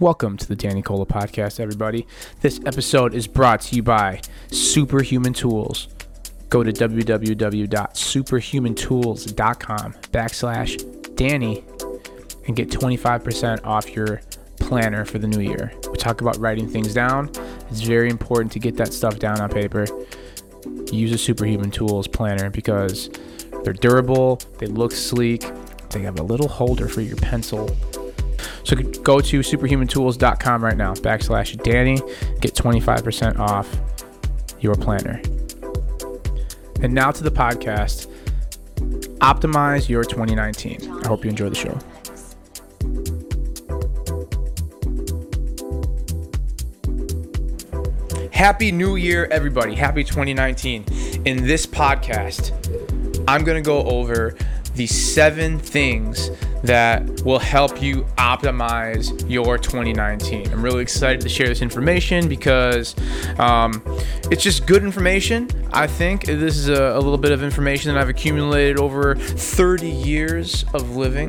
Welcome to the Danny Cola Podcast, everybody. This episode is brought to you by Superhuman Tools. Go to www.superhumantools.com backslash Danny and get 25% off your planner for the new year. We talk about writing things down. It's very important to get that stuff down on paper. Use a Superhuman Tools planner because they're durable, they look sleek, they have a little holder for your pencil. So go to superhumantools.com right now, backslash Danny, get 25% off your planner. And now to the podcast Optimize Your 2019. I hope you enjoy the show. Happy New Year, everybody. Happy 2019. In this podcast, I'm going to go over the seven things that will help you optimize your 2019. I'm really excited to share this information because um, it's just good information. I think this is a, a little bit of information that I've accumulated over 30 years of living,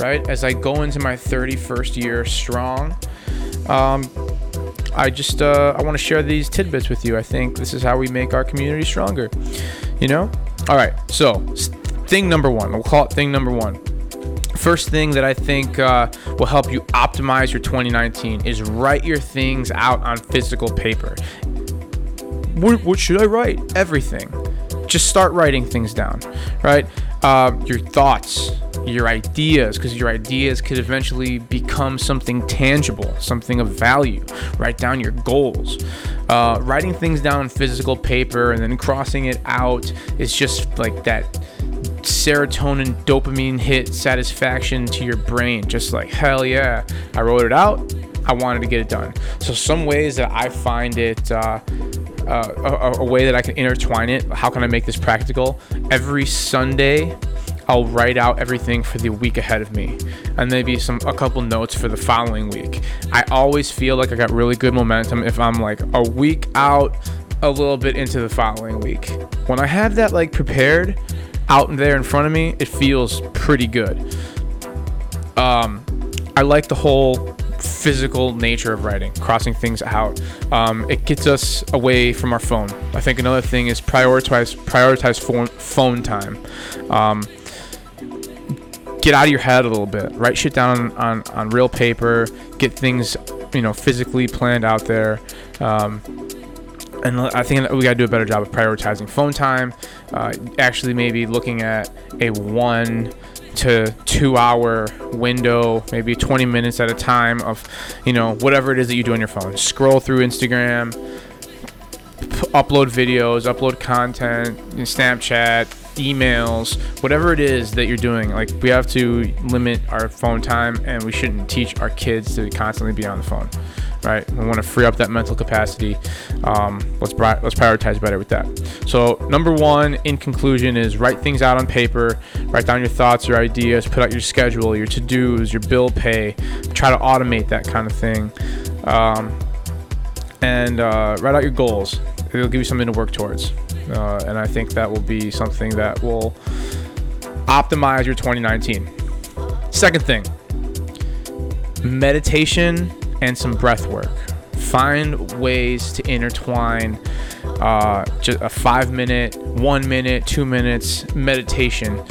right? As I go into my 31st year strong. Um, I just uh, I want to share these tidbits with you. I think this is how we make our community stronger. You know. All right. So thing number one. We'll call it thing number one. First thing that I think uh, will help you optimize your 2019 is write your things out on physical paper. What, what should I write? Everything. Just start writing things down, right? Uh, your thoughts, your ideas, because your ideas could eventually become something tangible, something of value. Write down your goals. Uh, writing things down on physical paper and then crossing it out is just like that serotonin dopamine hit satisfaction to your brain. Just like hell yeah i wrote it out. I wanted to get it done. So some ways that i find it uh, uh, a, a way that i can intertwine it how can i make this practical? Every sunday I'll write out everything for the week ahead of me. And maybe some a couple notes for the following week. I always feel like I got really good momentum if I'm like a week out a little bit into the following week. When I have that like prepared, out there in front of me, it feels pretty good. Um, I like the whole physical nature of writing, crossing things out. Um, it gets us away from our phone. I think another thing is prioritize prioritize phone phone time. Um, get out of your head a little bit. Write shit down on, on, real paper. Get things you know physically planned out there. Um, and I think we got to do a better job of prioritizing phone time. Uh, actually, maybe looking at a one to two hour window, maybe 20 minutes at a time of, you know, whatever it is that you do on your phone. Scroll through Instagram, p- upload videos, upload content, Snapchat, emails, whatever it is that you're doing. Like we have to limit our phone time, and we shouldn't teach our kids to constantly be on the phone right? We want to free up that mental capacity. Um, let's let's prioritize better with that. So number one, in conclusion, is write things out on paper. Write down your thoughts, your ideas. Put out your schedule, your to-dos, your bill pay. Try to automate that kind of thing, um, and uh, write out your goals. It'll give you something to work towards, uh, and I think that will be something that will optimize your 2019. Second thing, meditation and some breath work. Find ways to intertwine uh, just a five minute, one minute, two minutes meditation,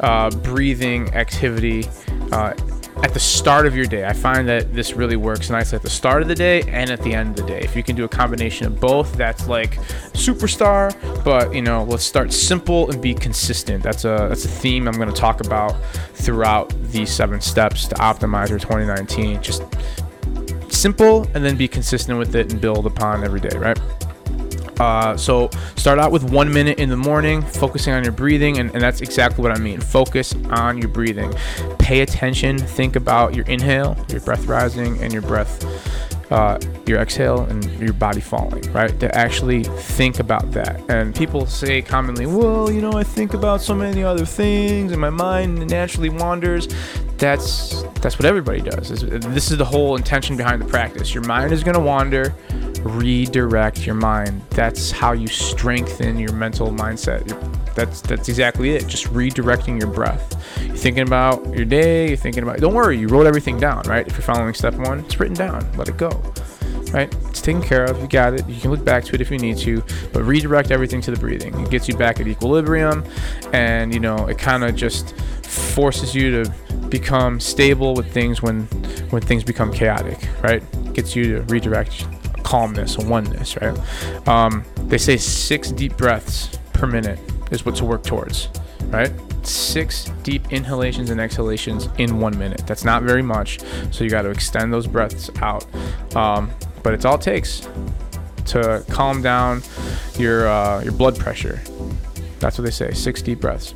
uh, breathing activity uh, at the start of your day. I find that this really works nicely at the start of the day and at the end of the day. If you can do a combination of both, that's like superstar. But you know, let's start simple and be consistent. That's a that's a theme I'm going to talk about throughout these seven steps to optimize your 2019. Just simple and then be consistent with it and build upon every day, right? Uh, so start out with one minute in the morning, focusing on your breathing, and, and, that's exactly what I mean. Focus on your breathing. Pay attention. Think about your inhale, your breath rising, and your breath, uh, your exhale, and your body falling. Right? To actually think about that. And people say commonly, "Well, you know, I think about so many other things, and my mind naturally wanders." that's that's what everybody does. This is the whole intention behind the practice. Your mind is going to wander. Redirect your mind. That's how you strengthen your mental mindset. That's that's exactly it. Just redirecting your breath. You're thinking about your day. You're thinking about. Don't worry, you wrote everything down, right? If you're following step one, it's written down. Let it go right? It's taken care of. You got it. You can look back to it if you need to, but redirect everything to the breathing. It gets you back at equilibrium, and you know it kind of just forces you to become stable with things when when things become chaotic, right? Gets you to redirect calmness and oneness, right? Um, they say six deep breaths per minute is what to work towards, right? Six deep inhalations and exhalations in one minute. That's not very much, so you got to extend those breaths out. Um, but it's all it takes to calm down your uh, your blood pressure. That's what they say. Six deep breaths.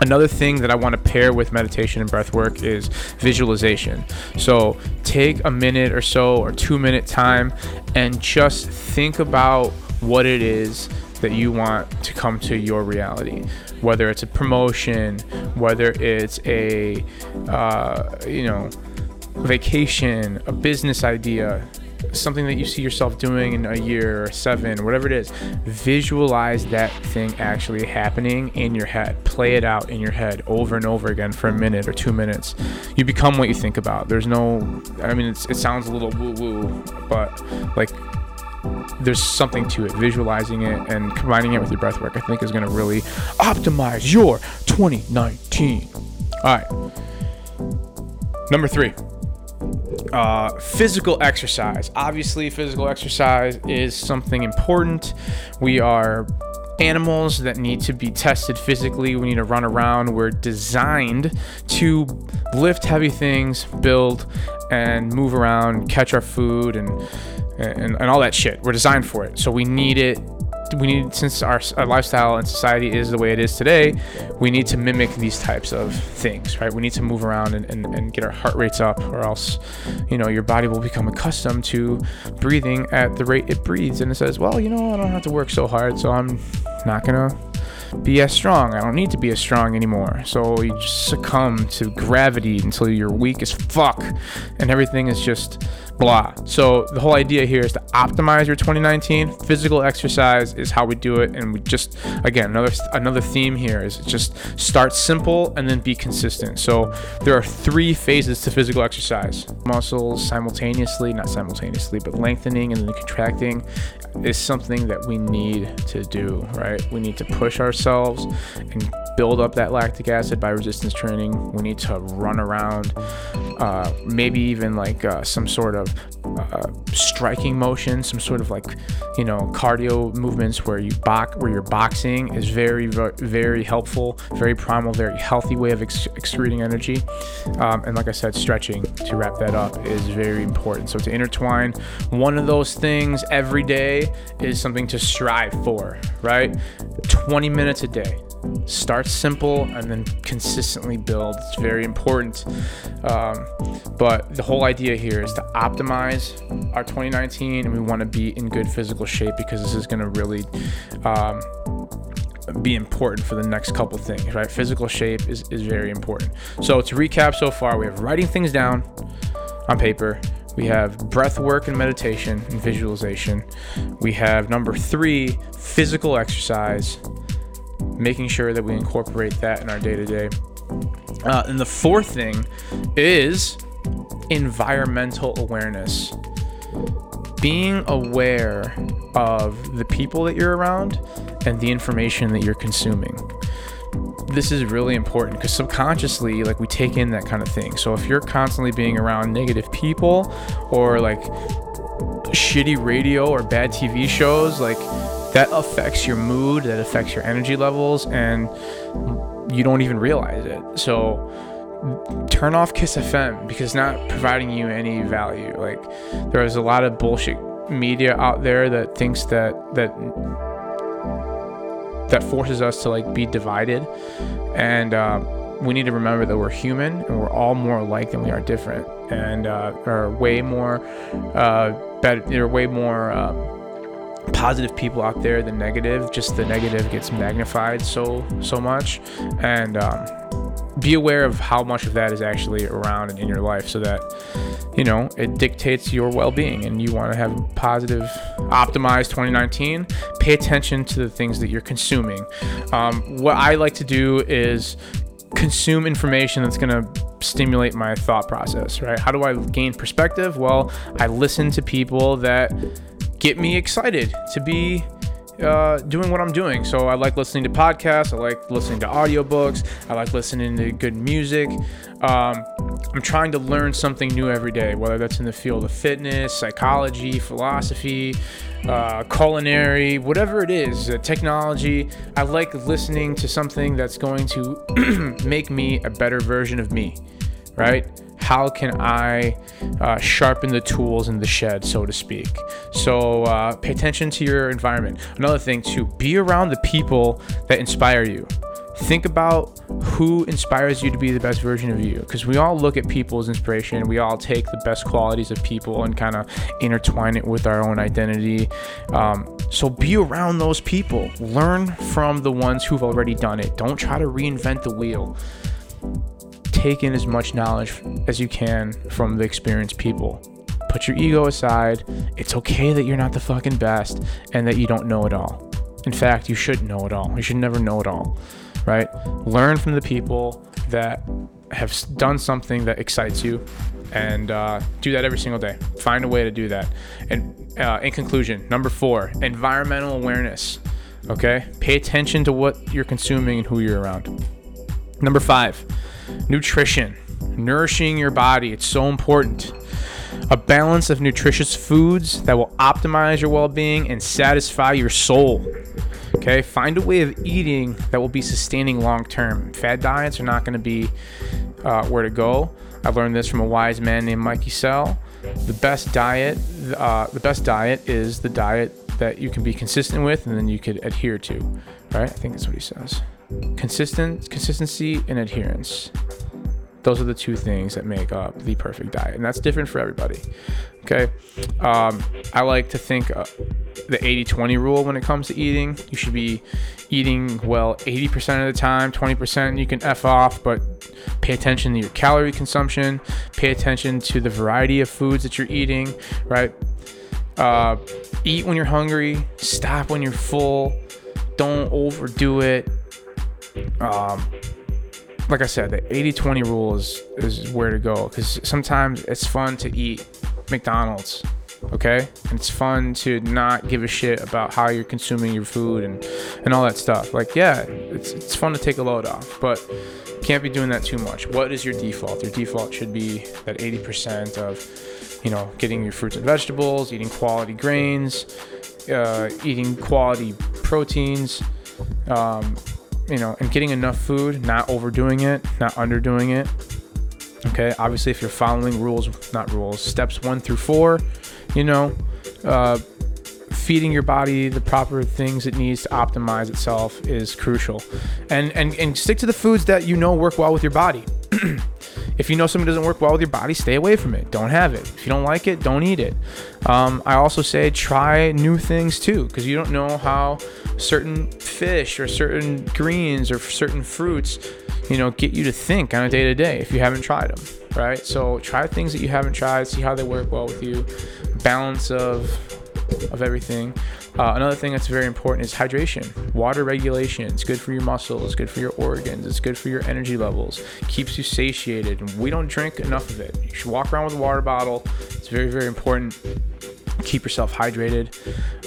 Another thing that I want to pair with meditation and breath work is visualization. So take a minute or so or two minute time and just think about what it is that you want to come to your reality. Whether it's a promotion, whether it's a, uh, you know, vacation, a business idea, something that you see yourself doing in a year or seven, whatever it is, visualize that thing actually happening in your head. Play it out in your head over and over again for a minute or two minutes. You become what you think about. There's no, I mean, it sounds a little woo woo, but like, there's something to it. Visualizing it and combining it with your breath work, I think, is going to really optimize your 2019. All right. Number three uh, physical exercise. Obviously, physical exercise is something important. We are animals that need to be tested physically. We need to run around. We're designed to lift heavy things, build, and move around, catch our food, and, and, and all that shit. We're designed for it. So we need it we need since our, our, lifestyle and society is the way it is today we need to mimic these types of things right we need to move around and, and, and get our heart rates up or else you know your body will become accustomed to breathing at the rate it breathes and it says well you know i don't have to work so hard so i'm not gonna be as strong. I don't need to be as strong anymore. So you just succumb to gravity until you're weak as fuck and everything is just blah. So the whole idea here is to optimize your 2019. Physical exercise is how we do it, and we just again another another theme here is just start simple and then be consistent. So there are three phases to physical exercise: muscles simultaneously, not simultaneously, but lengthening and then contracting is something that we need to do. Right? We need to push ourselves and build up that lactic acid by resistance training. We need to run around, uh, maybe even like uh, some sort of uh, striking motion, some sort of like, you know, cardio movements where you box, where you're boxing is very, very helpful, very primal, very healthy way of ex- excreting energy. Um, and like I said, stretching to wrap that up is very important. So to intertwine one of those things every day is something to strive for, right? 20 minutes a day start simple and then consistently build. It's very important. Um, but the whole idea here is to optimize our 2019, and we want to be in good physical shape because this is going to really. Um, be important for the next couple things, right? Physical shape is, is very important. So, to recap so far, we have writing things down on paper, we have breath work and meditation and visualization. We have number three, physical exercise making sure that we mm. incorporate that in our day to day. And the fourth thing is environmental awareness. Being aware of the people that you're around and the information that you're consuming. This is really important because subconsciously, like, we take in that kind of thing. So, if you're constantly being around negative people or like shitty radio or bad TV shows, like, that affects your mood, that affects your energy levels, and you don't even realize it. So turn off Kiss FM because it's not providing you any value. Like there's a lot of bullshit media out there that thinks that that that forces us to like be divided, and uh, we need to remember that we're human and we're all more alike than we are different, and uh, are way more uh, better. They're way more. Um, positive people out there than negative. Just the negative gets magnified so so much, and um, be aware of how much of that is actually around and in your life, so that you know, it dictates your well being and you want to have positive, optimized 2019, pay attention to the things that you're consuming. Um, what I like to do is consume information that's going to stimulate my thought process, right? How do I gain perspective? Well, I listen to people that get me excited to be uh, doing what I'm doing. So I like listening to podcasts. I like listening to audiobooks. I like listening to good music. Um, I'm trying to learn something new every day, whether that's in the field of fitness, psychology, philosophy, uh, culinary, whatever it is, uh, technology. I like listening to something that's going to make me a better version of me, right? How can I uh, sharpen the tools in the shed, so to speak? So uh, pay attention to your environment. Another thing, to be around the people that inspire you. Think about who inspires you to be the best version of you. Because we all look at people's inspiration, we all take the best qualities of people and kind of intertwine it with our own identity. Um, so be around those people. Learn from the ones who've already done it. Don't try to reinvent the wheel take in as much knowledge as you can from the experienced people. Put your ego aside. It's okay that you're not the fucking best and that you don't know it all. In fact, you should know it all. You should never know it all, right? Learn from the people that have done something that excites you and uh, do that every single day. Find a way to do that. And uh, in conclusion, number four, environmental awareness. Okay? Pay attention to what you're consuming and who you're around. Number five, nutrition, nourishing your body. It's so important. A balance of nutritious foods that will optimize your well being and satisfy your soul. Okay, find a way of eating that will be sustaining long term. Fad diets are not going to be uh, where to go. I learned this from a wise man named Mikey Sell. The best diet, uh, the best diet is the diet that you can be consistent with and then you could adhere to. Right? I think that's what he says consistent consistency and adherence. Those are the two things that make up the perfect diet and that's different for everybody okay? Um, i like to think uh, the 80-20 rule when it comes to eating. You should be eating well 80% of the time 20% you can f off but pay attention to your calorie consumption. Pay attention to the variety of foods that you're eating right? Uh, eat when you're hungry. Stop when you're full. Don't overdo it um, like I said, the 80 20 rule is, is where to go because sometimes it's fun to eat McDonald's, okay? And it's fun to not give a shit about how you're consuming your food and, and all that stuff. Like, yeah, it's, it's fun to take a load off, but can't be doing that too much. What is your default? Your default should be that 80% of, you know, getting your fruits and vegetables, eating quality grains, uh, eating quality proteins. Um, you know, and getting enough food, not overdoing it, not underdoing it. Okay, obviously, if you're following rules, not rules, steps one through four, you know, uh, feeding your body the proper things it needs to optimize itself is crucial. And and and stick to the foods that you know work well with your body. if you know something doesn't work well with your body, stay away from it. Don't have it. If you don't like it, don't eat it. Um, I also say try new things too, because you don't know how certain fish or certain greens or certain fruits, you know, get you to think on a day to day if you haven't tried them, right? So try things that you haven't tried, see how they work well with you. Balance of of everything. Uh, another thing that's very important is hydration. Water regulation. It's good for your muscles, it's good for your organs, it's good for your energy levels, keeps you satiated. And we don't drink enough of it. You should walk around with a water bottle. It's very, very important. Keep yourself hydrated.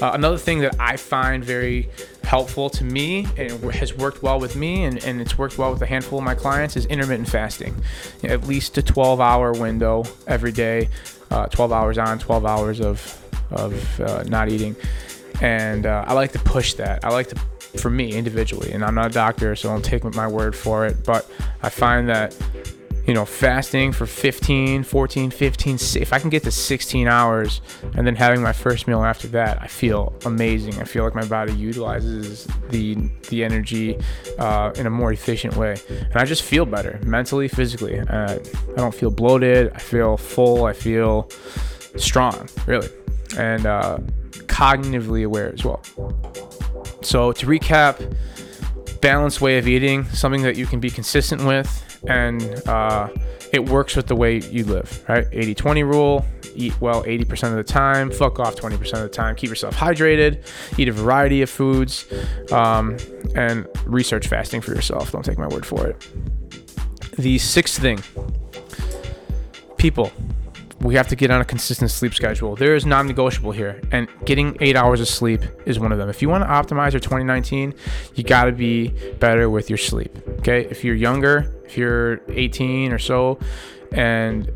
Uh, another thing that I find very helpful to me and has worked well with me and, and it's worked well with a handful of my clients is intermittent fasting. You know, at least a 12 hour window every day, uh, 12 hours on, 12 hours of, of uh, not eating and uh, I like to push that. I like to, for me individually, and I'm not a doctor, so don't take my word for it. But I find that, you know, fasting for 15, 14, 15, if I can get to 16 hours and then having my first meal after that, I feel amazing. I feel like my body utilizes the the energy uh, in a more efficient way, and I just feel better mentally, physically. Uh, I don't feel bloated. I feel full. I feel strong, really, and. Uh, cognitively aware as well. So, to recap, balanced way of eating, something that you can be consistent with and uh, it works with the way you live, right? 80 20 rule eat well 80% of the time, fuck off 20% of the time, keep yourself hydrated, eat a variety of foods, um, and research fasting for yourself. Don't take my word for it. The sixth thing people we have to get on a consistent sleep schedule. There is non-negotiable here, and getting eight hours of sleep is one of them. If you want to optimize your 2019, you got to be better with your sleep. Okay, if you're younger, if you're 18 or so, and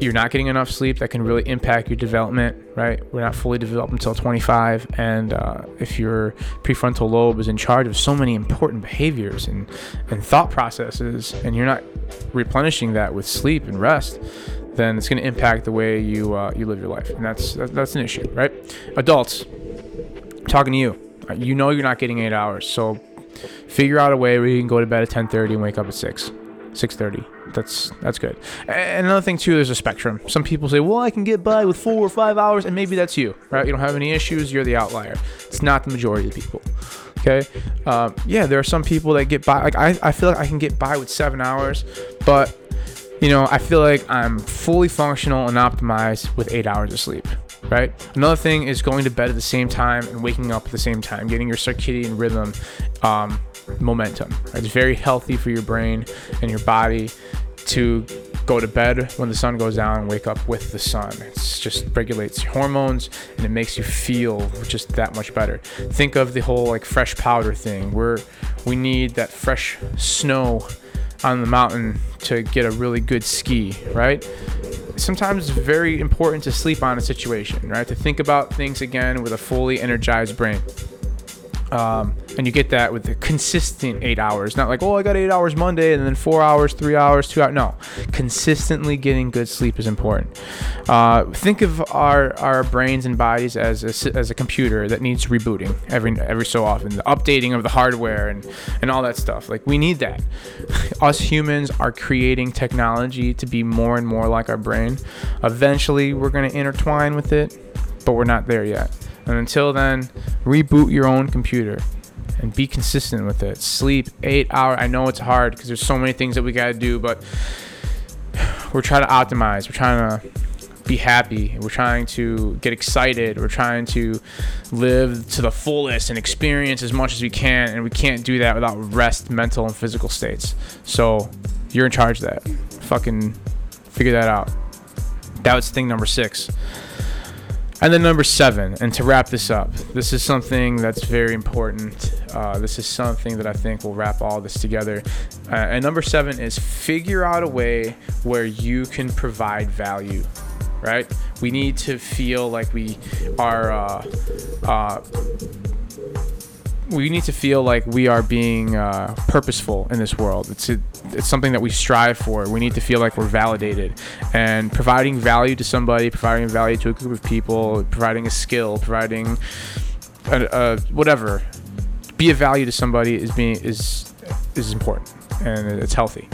you're not getting enough sleep, that can really impact your development. Right, we're not fully developed until 25, and uh, if your prefrontal lobe is in charge of so many important behaviors and and thought processes, and you're not replenishing that with sleep and rest then it's going to impact the way you uh, you live your life, and that's that's an issue, right? Adults, talking to you, uh, you know you're not getting eight hours, so figure out a way where you can go to bed at 10:30 and wake up at six, 6:30. That's that's good. And another thing too, there's a spectrum. Some people say, well, I can get by with four or five hours, and maybe that's you, right? You don't have any issues. You're the outlier. It's not the majority of people. Okay. Um, yeah, there are some people that get by. Like I, I feel like I can get by with seven hours, but you know, I feel like I'm fully functional and optimized with eight hours of sleep, right? Another thing is going to bed at the same time and waking up at the same time, getting your circadian rhythm um, momentum. It's very healthy for your brain and your body to go to bed when the sun goes down and wake up with the sun. It just regulates your hormones and it makes you feel just that much better. Think of the whole like fresh powder thing. We're we need that fresh snow on the mountain to get a really good ski, right? Sometimes it's very important to sleep on a situation, right? To think about things again with a fully energized brain. Um, and you get that with the consistent eight hours. Not like, oh, I got eight hours Monday and then four hours, three hours, two hours. No, consistently getting good sleep is important. Uh, think of our, our brains and bodies as a, as a computer that needs rebooting every every so often, the updating of the hardware and, and all that stuff. Like, we need that. Us humans are creating technology to be more and more like our brain. Eventually, we're going to intertwine with it, but we're not there yet. And until then, reboot your own computer and be consistent with it. Sleep eight hours. I know it's hard because there's so many things that we got to do, but we're trying to optimize. We're trying to be happy. We're trying to get excited. We're trying to live to the fullest and experience as much as we can. And we can't do that without rest, mental, and physical states. So you're in charge of that. Fucking figure that out. That was thing number six. And then number seven, and to wrap this up, this is something that's very important. Uh, this is something that I think will wrap all this together. Uh, and number seven is figure out a way where you can provide value, right? We need to feel like we are uh, uh we need to feel like we are being uh, purposeful in this world. It's a, it's something that we strive for. We need to feel like we're validated, and providing value to somebody, providing value to a group of people, providing a skill, providing a, a whatever, be a value to somebody is being is is important and it's healthy.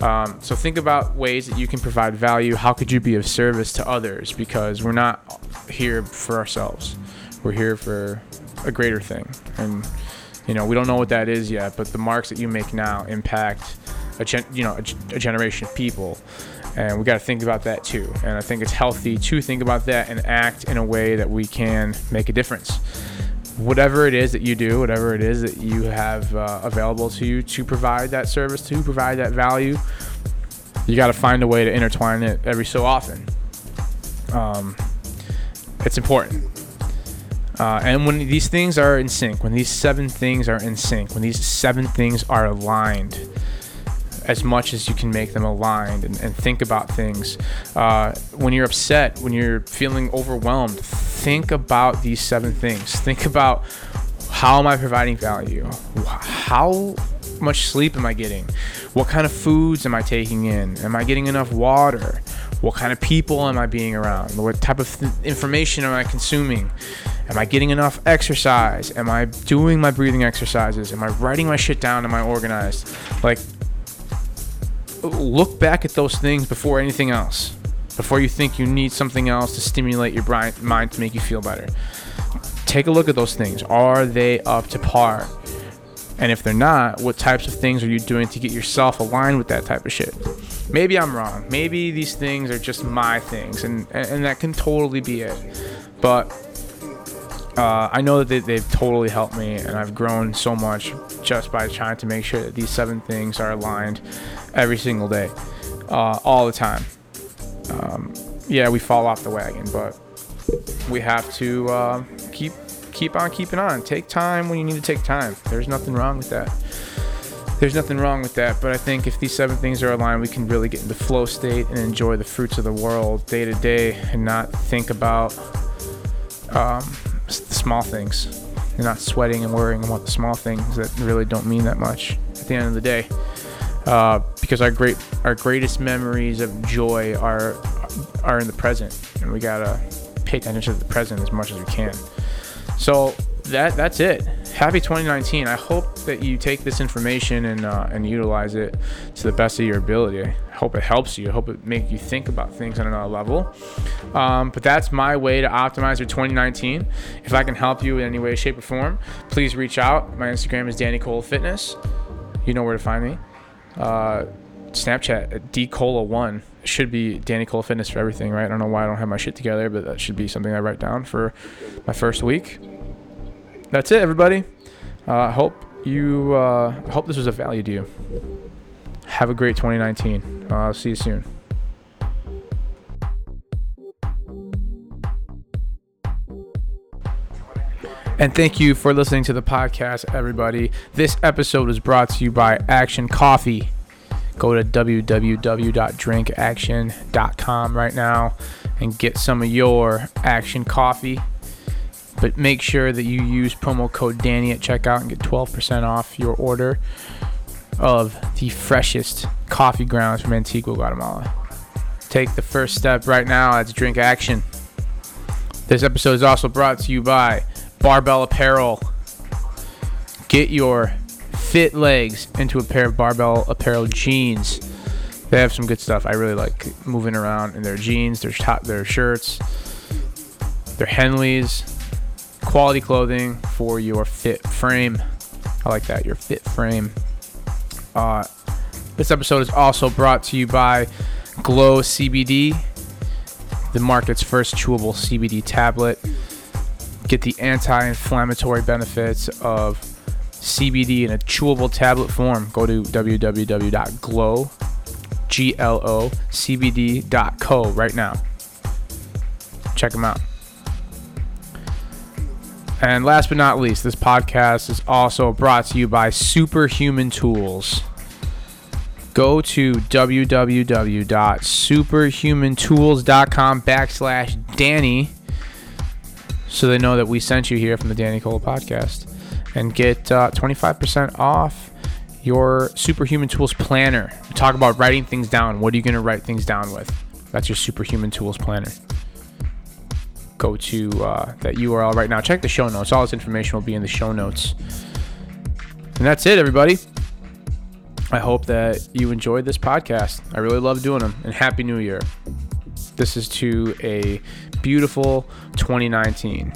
Um, so think about ways that you can provide value. How could you be of service to others? Because we're not here for ourselves. We're here for a greater thing. And you know, we don't know what that is yet, but the marks that you make now impact a gen- you know a, a generation of people, and we got to think about that too. And I think it's healthy to think about that and act in a way that we can make a difference. Whatever it is that you do, whatever it is that you have uh, available to you to provide that service, to provide that value, you got to find a way to intertwine it every so often. Um, it's important. Uh, and when these things are in sync, when these seven things are in sync, when these seven things are aligned, as much as you can make them aligned and, and think about things. Uh, when you're upset, when you're feeling overwhelmed, think about these seven things. Think about how am I providing value? How much sleep am I getting? What kind of foods am I taking in? Am I getting enough water? What kind of people am I being around? What type of th- information am I consuming? Am I getting enough exercise? Am I doing my breathing exercises? Am I writing my shit down? Am I organized? Like, look back at those things before anything else. Before you think you need something else to stimulate your mind to make you feel better. Take a look at those things. Are they up to par? And if they're not, what types of things are you doing to get yourself aligned with that type of shit? Maybe I'm wrong. Maybe these things are just my things, and and, that can totally be it. But uh, I know that they, they've totally helped me, and I've grown so much just by trying to make sure that these seven things are aligned every single day, uh, all the time. Um, yeah, we fall off the wagon, but we have to uh, keep keep on keeping on. Take time when you need to take time. There's nothing wrong with that. There's nothing wrong with that, but I think if these seven things are aligned, we can really get into flow state and enjoy the fruits of the world day to day and not think about um, the small things. You're not sweating and worrying about the small things that really don't mean that much at the end of the day. Uh, because our great, our greatest memories of joy are are in the present, and we gotta pay attention to the present as much as we can. So that that's it. Happy 2019. I hope that you take this information and uh, and utilize it to the best of your ability. I hope it helps you. I hope it make you think about things on another level. Um, but that's my way to optimize your 2019. If I can help you in any way, shape, or form, please reach out. My Instagram is Danny Cole Fitness. You know where to find me. Uh, Snapchat at dcola1 should be Danny Cole Fitness for everything, right? I don't know why I don't have my shit together, but that should be something I write down for my first week. That's it, everybody. Uh, I hope you. Uh, hope this was of value to you. Have a great 2019. Uh, I'll see you soon. And thank you for listening to the podcast, everybody. This episode is brought to you by Action Coffee. Go to www.drinkaction.com right now and get some of your Action Coffee. But make sure that you use promo code Danny at checkout and get 12% off your order of the freshest coffee grounds from Antigua, Guatemala. Take the first step right now. Let's drink action. This episode is also brought to you by Barbell Apparel. Get your fit legs into a pair of Barbell Apparel jeans. They have some good stuff. I really like moving around in their jeans, their top, their shirts, their Henleys. Quality clothing for your fit frame. I like that. Your fit frame. Uh, this episode is also brought to you by Glo CBD, the market's first chewable CBD tablet. Get the anti inflammatory benefits of CBD in a chewable tablet form. Go to www.glow, G-L-O-C-B-D.co right now. Check them out. And last but not least, this podcast is also brought to you by Superhuman Tools. Go to www.superhumantools.com backslash Danny so they know that we sent you here from the Danny Cole podcast and get uh, 25% off your Superhuman Tools planner. We talk about writing things down. What are you going to write things down with? That's your Superhuman Tools planner. Go to uh, that URL right now. Check the show notes. All this information will be in the show notes. And that's it, everybody. I hope that you enjoyed this podcast. I really love doing them. And Happy New Year. This is to a beautiful 2019.